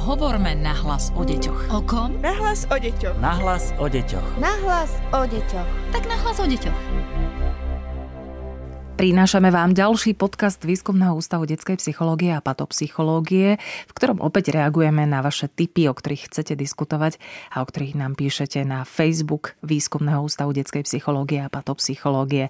Hovorme nahlas o deťoch. O kom? Nahlas o deťoch. Nahlas o deťoch. Nahlas o deťoch. Tak nahlas o deťoch. Prinášame vám ďalší podcast Výskumného ústavu detskej psychológie a patopsychológie, v ktorom opäť reagujeme na vaše tipy, o ktorých chcete diskutovať a o ktorých nám píšete na Facebook Výskumného ústavu detskej psychológie a patopsychológie.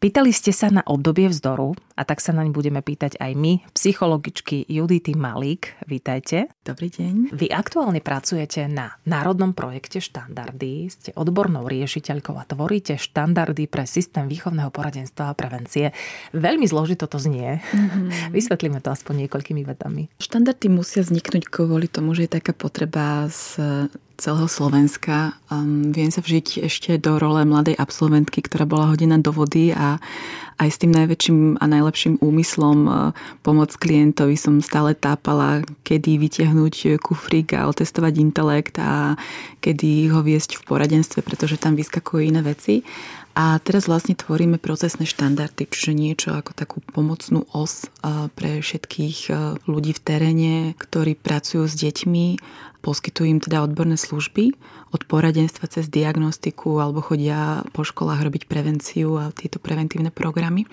Pýtali ste sa na obdobie vzdoru a tak sa naň budeme pýtať aj my, psychologičky Judity Malík. Vítajte. Dobrý deň. Vy aktuálne pracujete na národnom projekte Štandardy, ste odbornou riešiteľkou a tvoríte štandardy pre systém výchovného poradenstva a prevencie. Veľmi zložito to znie. Mm-hmm. Vysvetlíme to aspoň niekoľkými vetami. Štandardy musia vzniknúť kvôli tomu, že je taká potreba z celého Slovenska. Um, viem sa vžiť ešte do role mladej absolventky, ktorá bola hodená do vody a aj s tým najväčším a najlepším úmyslom uh, pomôcť klientovi som stále tápala, kedy vytiahnuť kufrík a otestovať intelekt a kedy ho viesť v poradenstve, pretože tam vyskakujú iné veci. A teraz vlastne tvoríme procesné štandardy, čiže niečo ako takú pomocnú os uh, pre všetkých uh, ľudí v teréne, ktorí pracujú s deťmi Poskytujú im teda odborné služby od poradenstva cez diagnostiku alebo chodia po školách robiť prevenciu a tieto preventívne programy.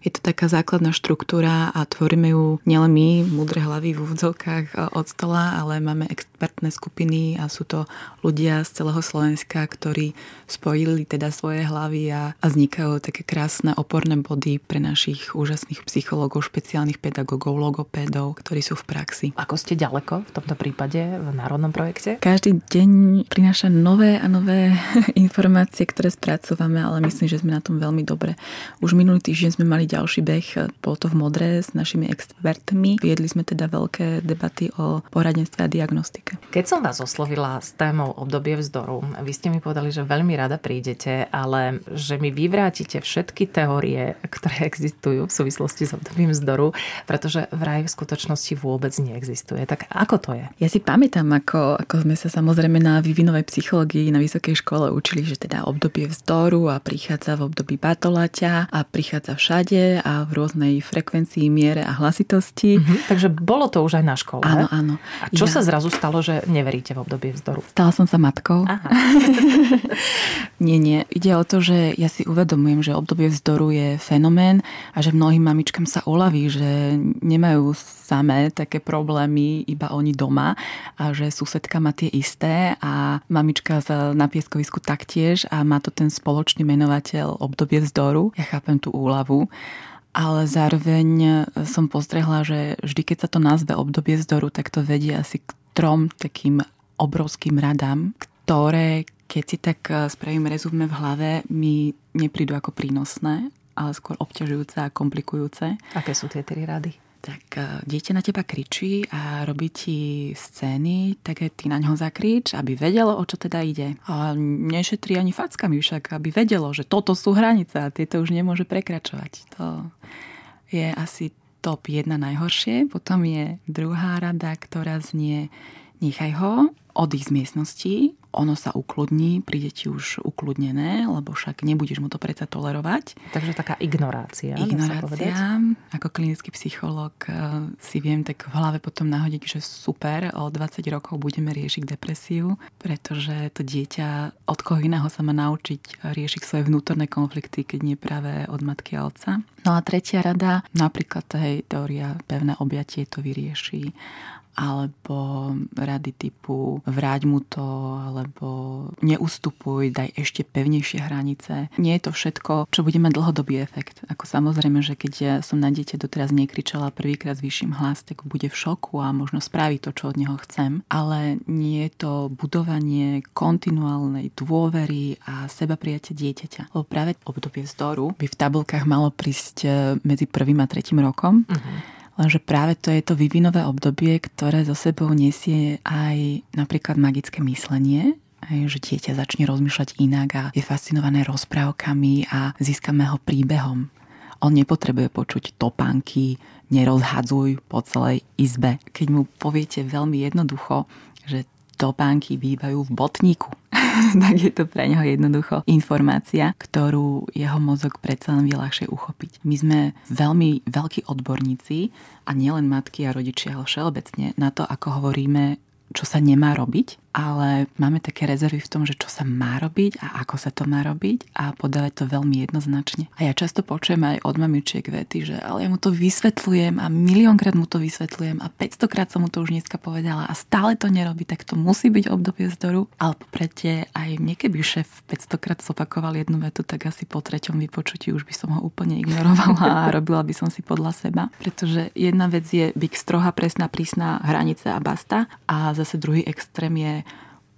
Je to taká základná štruktúra a tvoríme ju nielen my, múdre hlavy v úvodzovkách e, od stola, ale máme expertné skupiny a sú to ľudia z celého Slovenska, ktorí spojili teda svoje hlavy a, a vznikajú také krásne oporné body pre našich úžasných psychológov, špeciálnych pedagógov, logopédov, ktorí sú v praxi. Ako ste ďaleko v tomto prípade v národnom projekte? Každý deň prináša nové a nové informácie, ktoré spracovame, ale myslím, že sme na tom veľmi dobre. Už minulý týždeň sme mali ďalší beh, bol to v Modre s našimi expertmi. Viedli sme teda veľké debaty o poradenstve a diagnostike. Keď som vás oslovila s témou obdobie vzdoru, vy ste mi povedali, že veľmi rada prídete, ale že mi vyvrátite všetky teórie, ktoré existujú v súvislosti s obdobím vzdoru, pretože vraj v skutočnosti vôbec neexistuje. Tak ako to je? Ja si pamätám, ako, ako sme sa samozrejme na vývinovej psychológii na vysokej škole učili, že teda obdobie vzdoru a prichádza v období batolaťa a prichádza všade a v rôznej frekvencii, miere a hlasitosti. Mm-hmm, takže bolo to už aj na škole. Áno, áno. A čo ja... sa zrazu stalo, že neveríte v obdobie vzdoru? Stala som sa matkou. Aha. nie, nie. Ide o to, že ja si uvedomujem, že obdobie vzdoru je fenomén a že mnohým mamičkám sa uľaví, že nemajú samé také problémy iba oni doma a že susedka má tie isté a mamička na pieskovisku taktiež a má to ten spoločný menovateľ obdobie vzdoru. Ja chápem tú úľavu, ale zároveň som postrehla, že vždy, keď sa to nazve obdobie vzdoru, tak to vedie asi k trom takým obrovským radám, ktoré, keď si tak eh, spravím rezumé v hlave, mi neprídu ako prínosné, ale skôr obťažujúce a komplikujúce. Aké sú tie tri rady? Tak e, dieťa na teba kričí a robí ti scény, tak ty na ňo zakrič, aby vedelo, o čo teda ide. A nešetrí ani fackami však, aby vedelo, že toto sú hranice a tieto už nemôže prekračovať. To je asi top jedna najhoršie. Potom je druhá rada, ktorá znie nechaj ho, odísť z miestnosti, ono sa ukludní, príde ti už ukludnené, lebo však nebudeš mu to predsa tolerovať. Takže taká ignorácia. Ignorácia. Ako klinický psychológ eh, si viem tak v hlave potom nahodiť, že super, o 20 rokov budeme riešiť depresiu, pretože to dieťa od koho iného sa má naučiť riešiť svoje vnútorné konflikty, keď nie práve od matky a otca. No a tretia rada, napríklad hej, teória pevné objatie to vyrieši alebo rady typu vráť mu to, alebo neustupuj, daj ešte pevnejšie hranice. Nie je to všetko, čo bude mať dlhodobý efekt. Ako samozrejme, že keď ja som na dieťa doteraz nekričala prvýkrát vyšším hlas, tak bude v šoku a možno spraví to, čo od neho chcem. Ale nie je to budovanie kontinuálnej dôvery a seba prijatia dieťaťa. Lebo práve obdobie vzdoru by v tabulkách malo prísť eh, medzi prvým a tretím rokom. Uh-huh Lenže práve to je to vývinové obdobie, ktoré zo sebou nesie aj napríklad magické myslenie, že dieťa začne rozmýšľať inak a je fascinované rozprávkami a získame ho príbehom. On nepotrebuje počuť topánky, nerozhadzuj po celej izbe. Keď mu poviete veľmi jednoducho, že topánky bývajú v botníku, tak je to pre neho jednoducho informácia, ktorú jeho mozog predsa len vie ľahšie uchopiť. My sme veľmi veľkí odborníci a nielen matky a rodičia, ale všeobecne na to, ako hovoríme čo sa nemá robiť, ale máme také rezervy v tom, že čo sa má robiť a ako sa to má robiť a podávať to veľmi jednoznačne. A ja často počujem aj od mamičiek vety, že ale ja mu to vysvetľujem a miliónkrát mu to vysvetľujem a 500 krát som mu to už dneska povedala a stále to nerobí, tak to musí byť obdobie zdoru. Ale poprete aj niekedy šéf 500 krát zopakoval jednu vetu, tak asi po treťom vypočutí už by som ho úplne ignorovala a robila by som si podľa seba. Pretože jedna vec je byť stroha, presná, prísna hranice a basta a zase druhý extrém je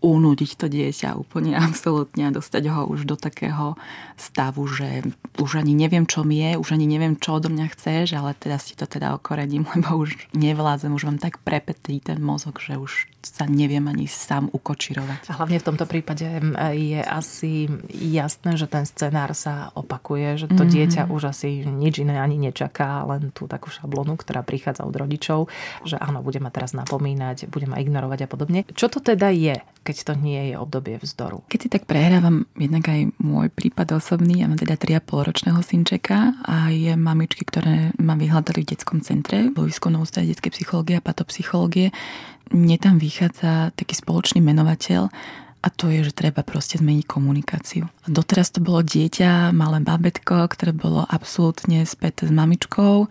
unúdiť to dieťa úplne absolútne a dostať ho už do takého stavu, že už ani neviem, čo mi je, už ani neviem, čo odo mňa chceš, ale teda si to teda okorením, lebo už nevládzem, už mám tak prepetý ten mozog, že už sa neviem ani sám ukočirovať. A hlavne v tomto prípade je asi jasné, že ten scenár sa opakuje, že to mm-hmm. dieťa už asi nič iné ani nečaká, len tú takú šablonu, ktorá prichádza od rodičov, že áno, bude ma teraz napomínať, bude ma ignorovať a podobne. Čo to teda je, keď to nie je obdobie vzdoru? Keď si tak prehrávam jednak aj môj prípad osobný, ja mám teda 3,5 ročného synčeka a je mamičky, ktoré ma vyhľadali v detskom centre, vo výskumnom ústave detskej psychológie a patopsychológie, mne tam vychádza taký spoločný menovateľ a to je, že treba proste zmeniť komunikáciu. A doteraz to bolo dieťa, malé babetko, ktoré bolo absolútne späté s mamičkou.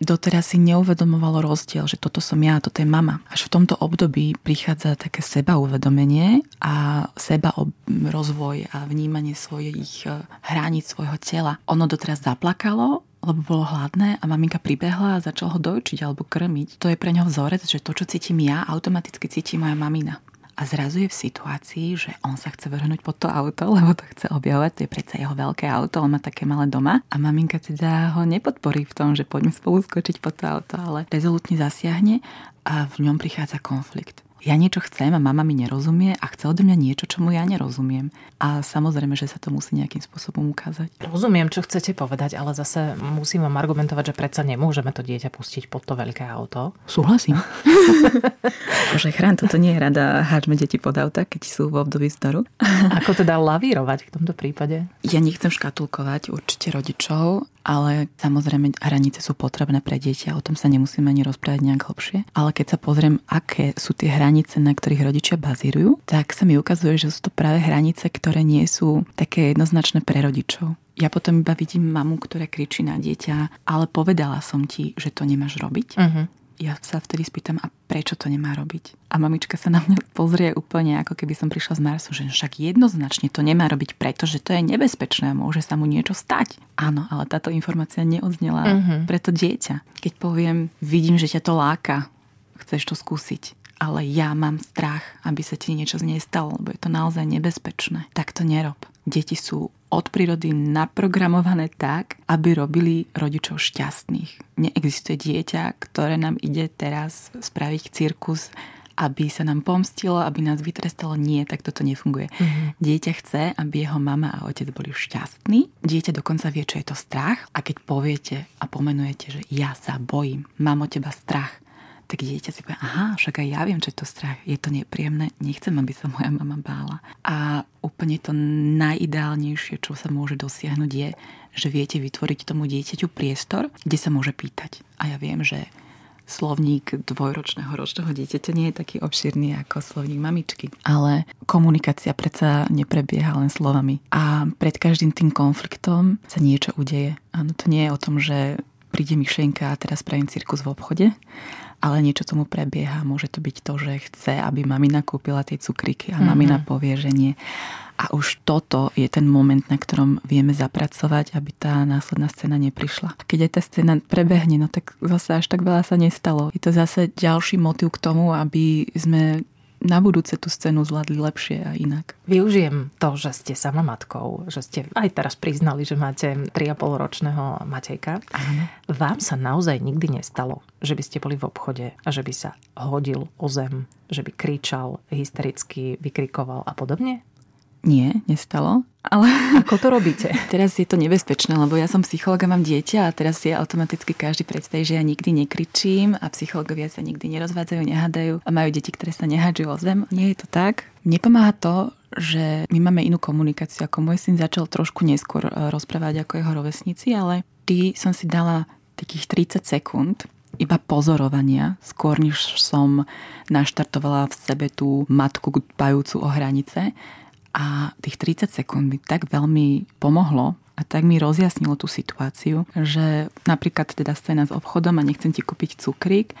Doteraz si neuvedomovalo rozdiel, že toto som ja, toto je mama. Až v tomto období prichádza také seba uvedomenie a seba rozvoj a vnímanie svojich eh, hraníc svojho tela. Ono doteraz zaplakalo, lebo bolo hladné a maminka pribehla a začala ho dojčiť alebo krmiť. To je pre ňo vzorec, že to, čo cítim ja, automaticky cíti moja mamina. A zrazu je v situácii, že on sa chce vrhnúť pod to auto, lebo to chce objavovať, to je predsa jeho veľké auto, on má také malé doma. A maminka teda ho nepodporí v tom, že poďme spolu skočiť pod to auto, ale rezolutne zasiahne a v ňom prichádza konflikt ja niečo chcem a mama mi nerozumie a chce odo mňa niečo, čo mu ja nerozumiem. A samozrejme, že sa to musí nejakým spôsobom ukázať. Rozumiem, čo chcete povedať, ale zase musím vám argumentovať, že predsa nemôžeme to dieťa pustiť pod to veľké auto. Súhlasím. Bože, chrán, toto nie je rada, háčme deti pod auta, keď sú v období staru. Ako teda lavírovať v tomto prípade? Ja nechcem škatulkovať určite rodičov, ale samozrejme hranice sú potrebné pre dieťa, o tom sa nemusíme ani rozprávať nejak hlbšie. Ale keď sa pozriem, aké sú tie hranice, na ktorých rodičia bazírujú, tak sa mi ukazuje, že sú to práve hranice, ktoré nie sú také jednoznačné pre rodičov. Ja potom iba vidím mamu, ktorá kričí na dieťa, ale povedala som ti, že to nemáš robiť. Uh-huh ja sa vtedy spýtam, a prečo to nemá robiť? A mamička sa na mňa pozrie úplne, ako keby som prišla z Marsu, že však jednoznačne to nemá robiť, pretože to je nebezpečné a môže sa mu niečo stať. Áno, ale táto informácia neodznela uh-huh. pre to dieťa. Keď poviem, vidím, že ťa to láka, chceš to skúsiť, ale ja mám strach, aby sa ti niečo z nej stalo, lebo je to naozaj nebezpečné, tak to nerob. Deti sú od prírody naprogramované tak, aby robili rodičov šťastných. Neexistuje dieťa, ktoré nám ide teraz spraviť cirkus, aby sa nám pomstilo, aby nás vytrestalo. Nie, tak toto nefunguje. Mm-hmm. Dieťa chce, aby jeho mama a otec boli šťastní. Dieťa dokonca vie, čo je to strach. A keď poviete a pomenujete, že ja sa bojím, mám o teba strach, tak dieťa si povie, aha, však aj ja viem, čo je to strach, je to nepríjemné, nechcem, aby sa moja mama bála. A úplne to najideálnejšie, čo sa môže dosiahnuť je, že viete vytvoriť tomu dieťaťu priestor, kde sa môže pýtať. A ja viem, že slovník dvojročného ročného dieťaťa nie je taký obširný ako slovník mamičky. Ale komunikácia predsa neprebieha len slovami. A pred každým tým konfliktom sa niečo udeje. Áno, to nie je o tom, že príde myšlienka a teraz spravím cirkus v obchode, ale niečo tomu prebieha. Môže to byť to, že chce, aby mamina kúpila tie cukriky a mm-hmm. mamina povie, že nie. A už toto je ten moment, na ktorom vieme zapracovať, aby tá následná scéna neprišla. Keď aj tá scéna prebehne, no tak zase až tak veľa sa nestalo. Je to zase ďalší motiv k tomu, aby sme na budúce tú scénu zvládli lepšie a inak. Využijem to, že ste sama matkou, že ste aj teraz priznali, že máte 3,5 ročného Matejka. Áno. Vám sa naozaj nikdy nestalo, že by ste boli v obchode a že by sa hodil o zem, že by kričal, hystericky vykrikoval a podobne? Nie, nestalo. Ale ako to robíte? Teraz je to nebezpečné, lebo ja som psychológ a mám dieťa a teraz si automaticky každý predstaví, že ja nikdy nekričím a psychológovia sa nikdy nerozvádzajú, nehádajú a majú deti, ktoré sa nehádžu o zem. Nie je to tak. Nepomáha to, že my máme inú komunikáciu. Ako môj syn začal trošku neskôr e, rozprávať ako jeho rovesníci, ale ty som si dala takých 30 sekúnd iba pozorovania, skôr než som naštartovala v sebe tú matku dbajúcu o hranice. A tých 30 sekúnd mi tak veľmi pomohlo a tak mi rozjasnilo tú situáciu, že napríklad teda scéna s obchodom a nechcem ti kúpiť cukrík,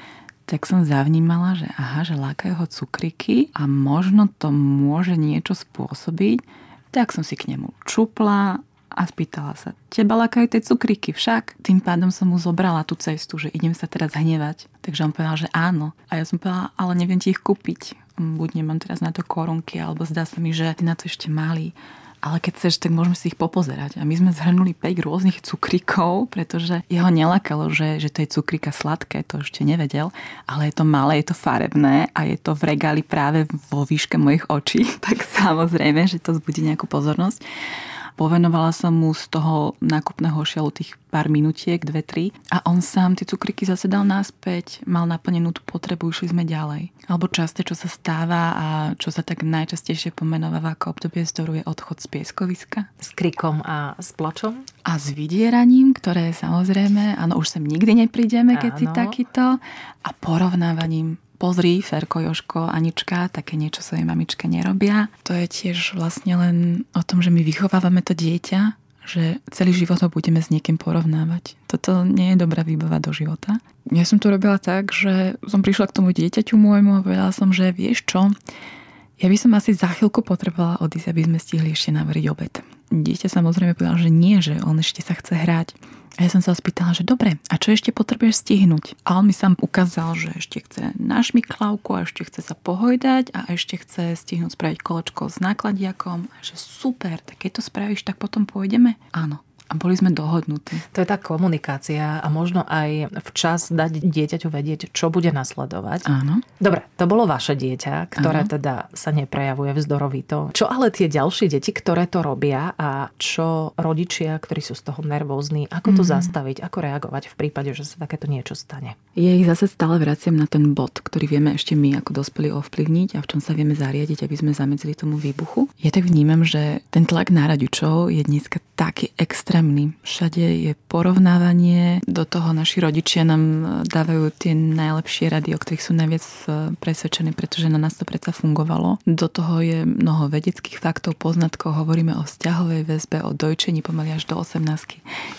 tak som zavnímala, že aha, že lákajú ho cukriky a možno to môže niečo spôsobiť. Tak som si k nemu čupla a spýtala sa, teba lákajú tie cukriky však? Tým pádom som mu zobrala tú cestu, že idem sa teraz hnevať. Takže on povedal, že áno. A ja som povedala, ale neviem ti ich kúpiť. Buď nemám teraz na to korunky, alebo zdá sa mi, že ty na to ešte malý ale keď chceš, tak môžeme si ich popozerať. A my sme zhrnuli 5 rôznych cukrikov, pretože jeho nelakalo, že, že to je cukrika sladké, to ešte nevedel, ale je to malé, je to farebné a je to v regáli práve vo výške mojich očí, tak samozrejme, že to zbudí nejakú pozornosť. Povenovala som mu z toho nákupného šialu tých pár minutiek, dve, tri a on sám tie cukriky zase dal naspäť, mal naplnenú tú potrebu, išli sme ďalej. Alebo časté, čo sa stáva a čo sa tak najčastejšie pomenováva ako obdobie vzdoru je odchod z pieskoviska. S krikom a s plačom? A s vydieraním, ktoré samozrejme, áno, už sem nikdy neprídeme, keď áno. si takýto. A porovnávaním pozri, Ferko, Joško, Anička, také niečo svojej mamičke nerobia. To je tiež vlastne len o tom, že my vychovávame to dieťa, že celý život ho budeme s niekým porovnávať. Toto nie je dobrá výbava do života. Ja som to robila tak, že som prišla k tomu dieťaťu môjmu a povedala som, že vieš čo, ja by som asi za chvíľku potrebovala odísť, aby sme stihli ešte navariť obed. Dieťa samozrejme povedal, že nie, že on ešte sa chce hrať. A ja som sa spýtala, že dobre, a čo ešte potrebuješ stihnúť? A on mi sám ukázal, že ešte chce našmiklavku a ešte chce sa pohojdať a ešte chce stihnúť spraviť kolečko s nákladiakom. A že super, tak keď to spravíš, tak potom pôjdeme? Áno a boli sme dohodnutí. To je tá komunikácia a možno aj včas dať dieťaťu vedieť, čo bude nasledovať. Áno. Dobre, to bolo vaše dieťa, ktoré Áno. teda sa neprejavuje vzdorovito. Čo ale tie ďalšie deti, ktoré to robia a čo rodičia, ktorí sú z toho nervózni, ako to mm. zastaviť, ako reagovať v prípade, že sa takéto niečo stane? Ja ich zase stále vraciam na ten bod, ktorý vieme ešte my ako dospelí ovplyvniť a v čom sa vieme zariadiť, aby sme zamedzili tomu výbuchu. Ja tak vnímam, že ten tlak na rodičov je dneska taký extrémny. Všade je porovnávanie, do toho naši rodičia nám e, dávajú tie najlepšie rady, o ktorých sú najviac e, presvedčení, pretože na nás to predsa fungovalo. Do toho je mnoho vedeckých faktov, poznatkov, hovoríme o vzťahovej väzbe, o dojčení pomaly až do 18.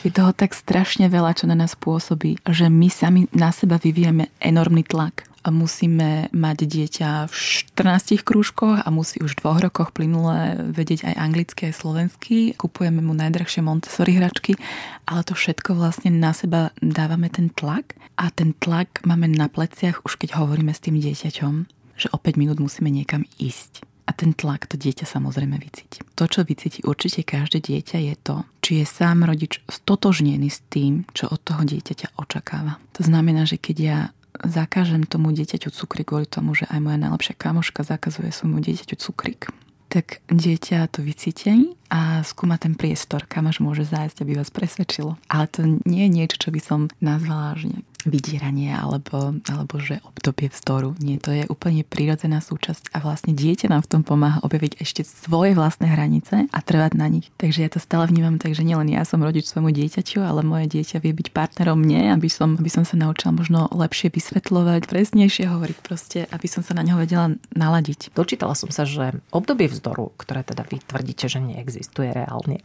Je toho tak strašne veľa, čo na nás pôsobí, že my sami na seba vyvíjame enormný tlak musíme mať dieťa v 14 krúžkoch a musí už v dvoch rokoch plynule vedieť aj anglicky, aj slovensky. Kupujeme mu najdrahšie Montessori hračky, ale to všetko vlastne na seba dávame ten tlak a ten tlak máme na pleciach už keď hovoríme s tým dieťaťom, že o 5 minút musíme niekam ísť. A ten tlak to dieťa samozrejme vycíti. To, čo vycíti určite každé dieťa, je to, či je sám rodič stotožnený s tým, čo od toho dieťaťa očakáva. To znamená, že keď ja zakážem tomu dieťaťu cukrík kvôli tomu, že aj moja najlepšia kamoška zakazuje svojmu dieťaťu cukrík, tak dieťa to vycíti a skúma ten priestor, kam až môže zájsť, aby vás presvedčilo. Ale to nie je niečo, čo by som nazvala že vydieranie alebo, alebo že obdobie vzdoru. Nie, to je úplne prírodzená súčasť a vlastne dieťa nám v tom pomáha objaviť ešte svoje vlastné hranice a trvať na nich. Takže ja to stále vnímam tak, že nielen ja som rodič svojmu dieťaťu, ale moje dieťa vie byť partnerom mne, aby som, aby som sa naučila možno lepšie vysvetľovať, presnejšie hovoriť proste, aby som sa na neho vedela naladiť. Dočítala som sa, že obdobie vzdoru, ktoré teda vy tvrdíte, že neexistuje, existuje reálne,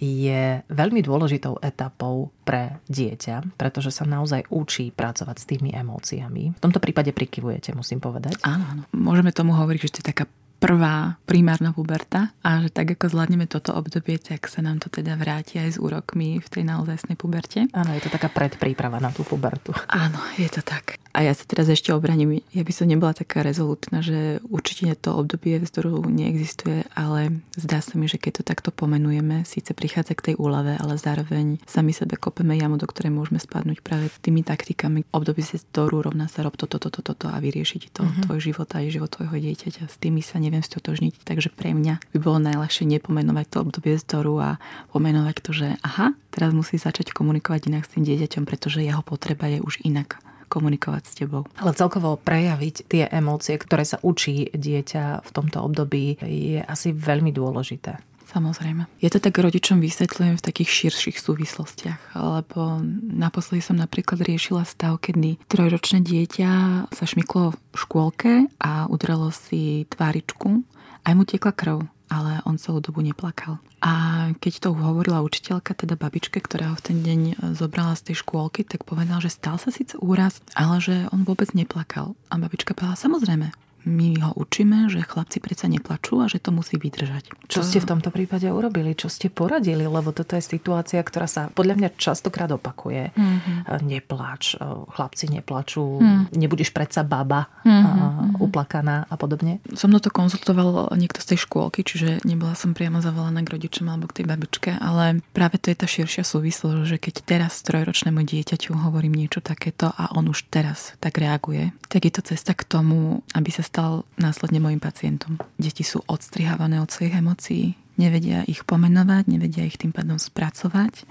je veľmi dôležitou etapou pre dieťa, pretože sa naozaj učí pracovať s tými emóciami. V tomto prípade prikyvujete, musím povedať. Áno, áno. Môžeme tomu hovoriť, že to je taká prvá primárna puberta a že tak ako zvládneme toto obdobie, tak sa nám to teda vráti aj s úrokmi v tej naozajstnej puberte. Áno, je to taká predpríprava na tú pubertu. Áno, je to tak. A ja sa teraz ešte obraním. Ja by som nebola taká rezolutná, že určite to obdobie vzdoru neexistuje, ale zdá sa mi, že keď to takto pomenujeme, síce prichádza k tej úlave, ale zároveň sami sebe kopeme jamu, do ktorej môžeme spadnúť práve tými taktikami. Obdobie vzdoru rovná sa rob toto, toto, toto a vyriešiť to, mm-hmm. tvoj život a aj život tvojho dieťaťa. S tými sa neviem stotožniť, takže pre mňa by bolo najľahšie nepomenovať to obdobie vzdoru a pomenovať to, že aha, teraz musí začať komunikovať inak s tým dieťaťom, pretože jeho potreba je už inak komunikovať s tebou. Ale celkovo prejaviť tie emócie, ktoré sa učí dieťa v tomto období, je asi veľmi dôležité. Samozrejme. Je to tak rodičom vysvetľujem v takých širších súvislostiach, lebo naposledy som napríklad riešila stav, kedy trojročné dieťa sa šmyklo v škôlke a udrelo si tváričku, aj mu tiekla krv ale on celú dobu neplakal. A keď to hovorila učiteľka, teda babičke, ktorá ho v ten deň e, zobrala z tej škôlky, tak povedal, že stal sa síce úraz, ale že on vôbec neplakal. A babička povedala, samozrejme, my ho učíme, že chlapci predsa neplačú a že to musí vydržať. Čo ste v tomto prípade urobili? Čo ste poradili? Lebo toto je situácia, ktorá sa podľa mňa častokrát opakuje. Mm-hmm. Neplač, chlapci neplačú, mm. nebudeš predsa baba mm-hmm. uplakaná a podobne. Som to konzultoval niekto z tej škôlky, čiže nebola som priamo zavolaná k rodičom alebo k tej babičke, ale práve to je tá širšia súvislosť, že keď teraz trojročnému dieťaťu hovorím niečo takéto a on už teraz tak reaguje, tak je to cesta k tomu, aby sa stal následne mojim pacientom. Deti sú odstrihávané od svojich emócií, nevedia ich pomenovať, nevedia ich tým pádom spracovať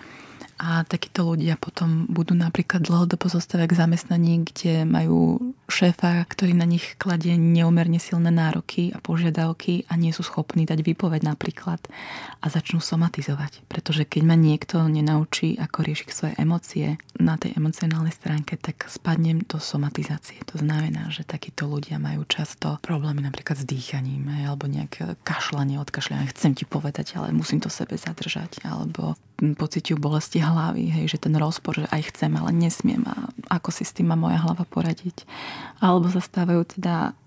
a takíto ľudia potom budú napríklad dlhodobo zostávať k zamestnaní, kde majú šéfa, ktorý na nich kladie neumerne silné nároky a požiadavky a nie sú schopní dať výpoveď napríklad a začnú somatizovať. Pretože keď ma niekto nenaučí, ako riešiť svoje emócie na tej emocionálnej stránke, tak spadnem do somatizácie. To znamená, že takíto ľudia majú často problémy napríklad s dýchaním alebo nejaké kašľanie, odkašľanie. Chcem ti povedať, ale musím to sebe zadržať. Alebo pociťujú bolesti hlavy, hej, že ten rozpor, že aj chcem, ale nesmiem a ako si s tým má moja hlava poradiť. Alebo sa stávajú teda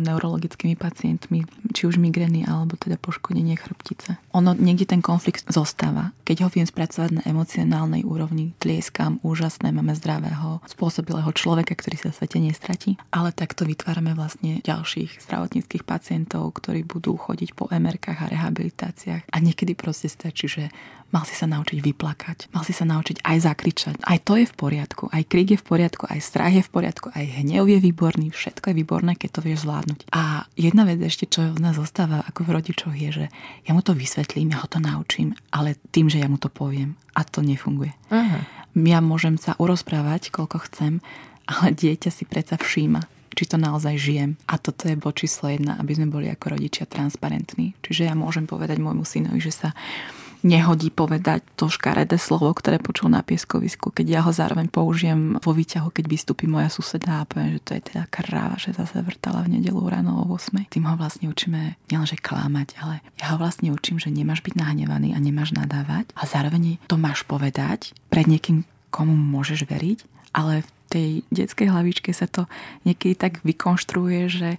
neurologickými pacientmi, či už migrény alebo teda poškodenie chrbtice. Ono niekde ten konflikt zostáva. Keď ho viem spracovať na emocionálnej úrovni, tlieskam, úžasné, máme zdravého, spôsobilého človeka, ktorý sa v svete nestratí. Ale takto vytvárame vlastne ďalších zdravotníckých pacientov, ktorí budú chodiť po MRkách a rehabilitáciách. A niekedy proste stačí, že mal si sa naučiť vyplakať, mal si sa naučiť aj zakričať. Aj to je v poriadku, aj krik je v poriadku, aj strach je v poriadku, aj hnev je výborný, všetko je výborné, keď to vieš zvládnuť. A jedna vec ešte, čo z nás zostáva ako v rodičoch je, že ja mu to vysvetlím, ja ho to naučím, ale tým, že ja mu to poviem a to nefunguje. Uh-huh. Ja môžem sa urozprávať, koľko chcem, ale dieťa si predsa všíma či to naozaj žijem. A toto je bod číslo jedna, aby sme boli ako rodičia transparentní. Čiže ja môžem povedať môjmu synovi, že sa nehodí povedať to škaredé slovo, ktoré počul na pieskovisku, keď ja ho zároveň použijem vo výťahu, keď vystúpi moja suseda a poviem, že to je teda kráva, že zase vrtala v nedelu ráno o 8. Tým ho vlastne učíme nielenže klamať, ale ja ho vlastne učím, že nemáš byť nahnevaný a nemáš nadávať a zároveň to máš povedať pred niekým, komu môžeš veriť, ale v tej detskej hlavičke sa to niekedy tak vykonštruuje, že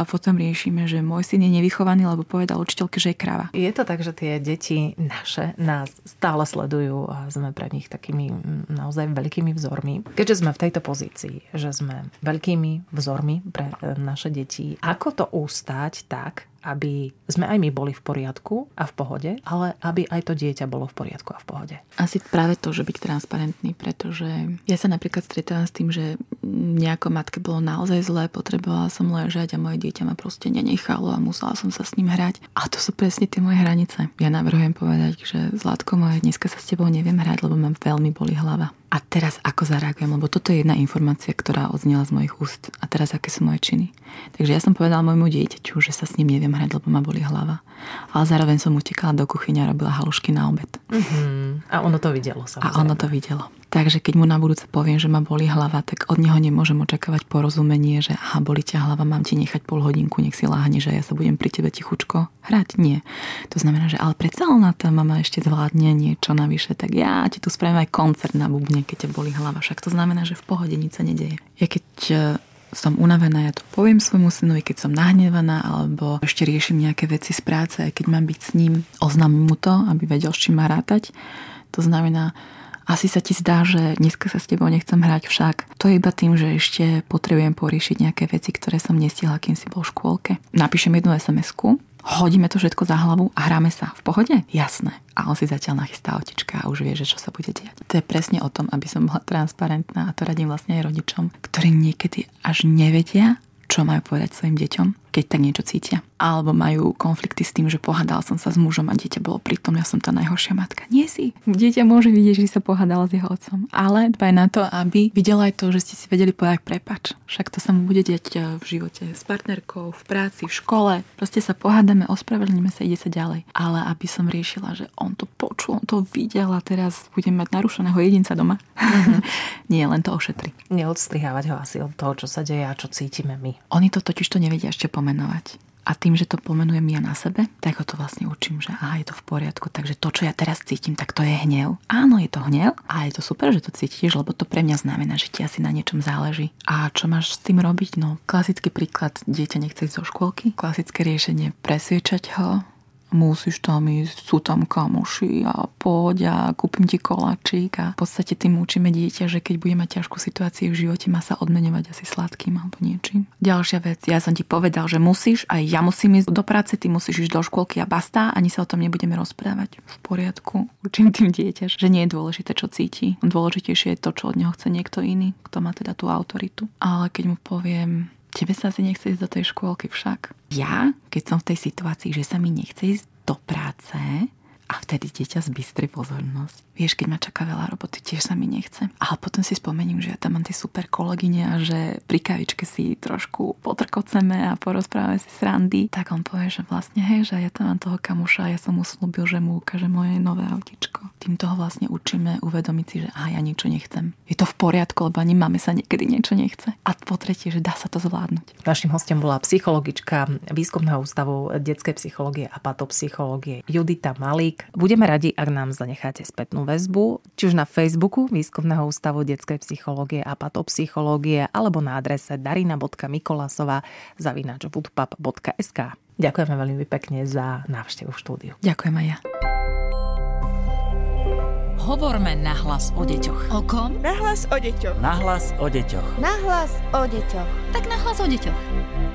a potom riešime, že môj syn je nevychovaný, lebo povedal učiteľke, že je kráva. Je to tak, že tie deti naše nás stále sledujú a sme pre nich takými naozaj veľkými vzormi. Keďže sme v tejto pozícii, že sme veľkými vzormi pre e, naše deti, ako to ústať tak, aby sme aj my boli v poriadku a v pohode, ale aby aj to dieťa bolo v poriadku a v pohode. Asi práve to, že byť transparentný, pretože ja sa napríklad stretávam s tým, že nejako matke bolo naozaj zlé, potrebovala som ležať a moje dieťa ma proste nenechalo a musela som sa s ním hrať. A to sú presne tie moje hranice. Ja navrhujem povedať, že Zlatko moje, dneska sa s tebou neviem hrať, lebo mám veľmi boli hlava. A teraz ako zareagujem, lebo toto je jedna informácia, ktorá odznela z mojich úst. A teraz aké sú moje činy. Takže ja som povedala môjmu dieťaťu, že sa s ním neviem hrať, lebo ma boli hlava. Ale zároveň som utekala do kuchyne a robila halušky na obed. Mm-hmm. A ono to videlo samozrejme. A ono to videlo. Takže keď mu na budúce poviem, že ma boli hlava, tak od neho nemôžem očakávať porozumenie, že aha, boli ťa hlava, mám ti nechať pol hodinku, nech si láhne, že ja sa budem pri tebe tichučko hrať. Nie. To znamená, že ale predsa ona tá mama ešte zvládne niečo navyše, tak ja ti tu spravím aj koncert na bubne, keď ťa boli hlava. Však to znamená, že v pohode nič sa nedeje. Ja keď e, som unavená, ja to poviem svojmu synovi, keď som nahnevaná, alebo ešte riešim nejaké veci z práce, aj keď mám byť s ním, oznámim mu to, aby vedel, s čím má rátať. To znamená, Asi sa ti zdá, že dneska sa s tebou nechcem hrať však. To je iba tým, že ešte potrebujem poriešiť nejaké veci, ktoré som nestihla, kým si bol v škôlke. Napíšem jednu sms hodíme to všetko za hlavu a hráme sa. V pohode? Jasné. A on si zatiaľ nachystá otička a už vie, že čo sa bude diať. To je presne o tom, aby som bola transparentná a to radím vlastne aj rodičom, ktorí niekedy až nevedia, čo majú povedať svojim deťom, keď tak niečo cítia. Alebo majú konflikty s tým, že pohádal som sa s mužom a dieťa bolo pritom, ja som tá najhoršia matka. Nie si. Dieťa môže vidieť, že si sa pohádala s jeho otcom. Ale dbaj na to, aby videla aj to, že ste si vedeli povedať prepač. Však to sa mu bude diať e, v živote s partnerkou, v práci, v škole. Proste sa pohádame, ospravedlníme sa, ide sa ďalej. Ale aby som riešila, že on to počul, on to videl a teraz budem mať narušeného jedinca doma. Mm-hmm. Nie, len to ošetri. Neodstrihávať ho asi od toho, čo sa deje a čo cítime my. Oni to totiž to nevedia ešte pomenovať. A tým, že to pomenujem ja na sebe, tak ho to vlastne učím, že aha, je to v poriadku, takže to, čo ja teraz cítim, tak to je hnev. Áno, je to hnev a je to super, že to cítiš, lebo to pre mňa znamená, že ti asi na niečom záleží. A čo máš s tým robiť? No, klasický príklad, dieťa nechce ísť zo škôlky, klasické riešenie presviečať ho, musíš tam ísť, sú tam kamoši a poď a kúpim ti koláčik a v podstate tým učíme dieťa, že keď bude mať ťažkú situáciu v živote, má sa odmeňovať asi sladkým alebo niečím. Ďalšia vec, ja som ti povedal, že musíš, aj ja musím ísť do práce, ty musíš ísť do škôlky a basta, ani sa o tom nebudeme rozprávať. V poriadku. Učím tým dieťa, že nie je dôležité, čo cíti. Dôležitejšie je to, čo od neho chce niekto iný, kto má teda tú autoritu. Ale keď mu poviem, Tebe sa asi nechce ísť do tej škôlky však. Ja, keď som v tej situácii, že sa mi nechce ísť do práce, a vtedy dieťa zbystri pozornosť. Vieš, keď ma čaká veľa roboty, tiež sa mi nechce. Ale potom si spomením, že ja tam mám tie super kolegyne a že pri kavičke si trošku potrkoceme a porozprávame si srandy. Tak on povie, že vlastne hej, že ja tam mám toho kamuša a ja som mu slúbil, že mu ukáže moje nové autičko. Tým toho vlastne učíme uvedomiť si, že aha, ja niečo nechcem. Je to v poriadku, lebo ani máme sa niekedy niečo nechce. A po tretie, že dá sa to zvládnuť. Našim hostom bola psychologička Výskumného ústavu detskej psychológie a patopsychológie Judita Malík Budeme radi, ak nám zanecháte spätnú väzbu, či už na Facebooku Výskumného ústavu detskej psychológie a patopsychológie alebo na adrese darina.mikolasova zavinač Ďakujeme veľmi pekne za návštevu v štúdiu. Ďakujem aj ja. Hovorme nahlas o deťoch. O kom? Nahlas o deťoch. Nahlas o deťoch. Nahlas o deťoch. Tak nahlas o deťoch.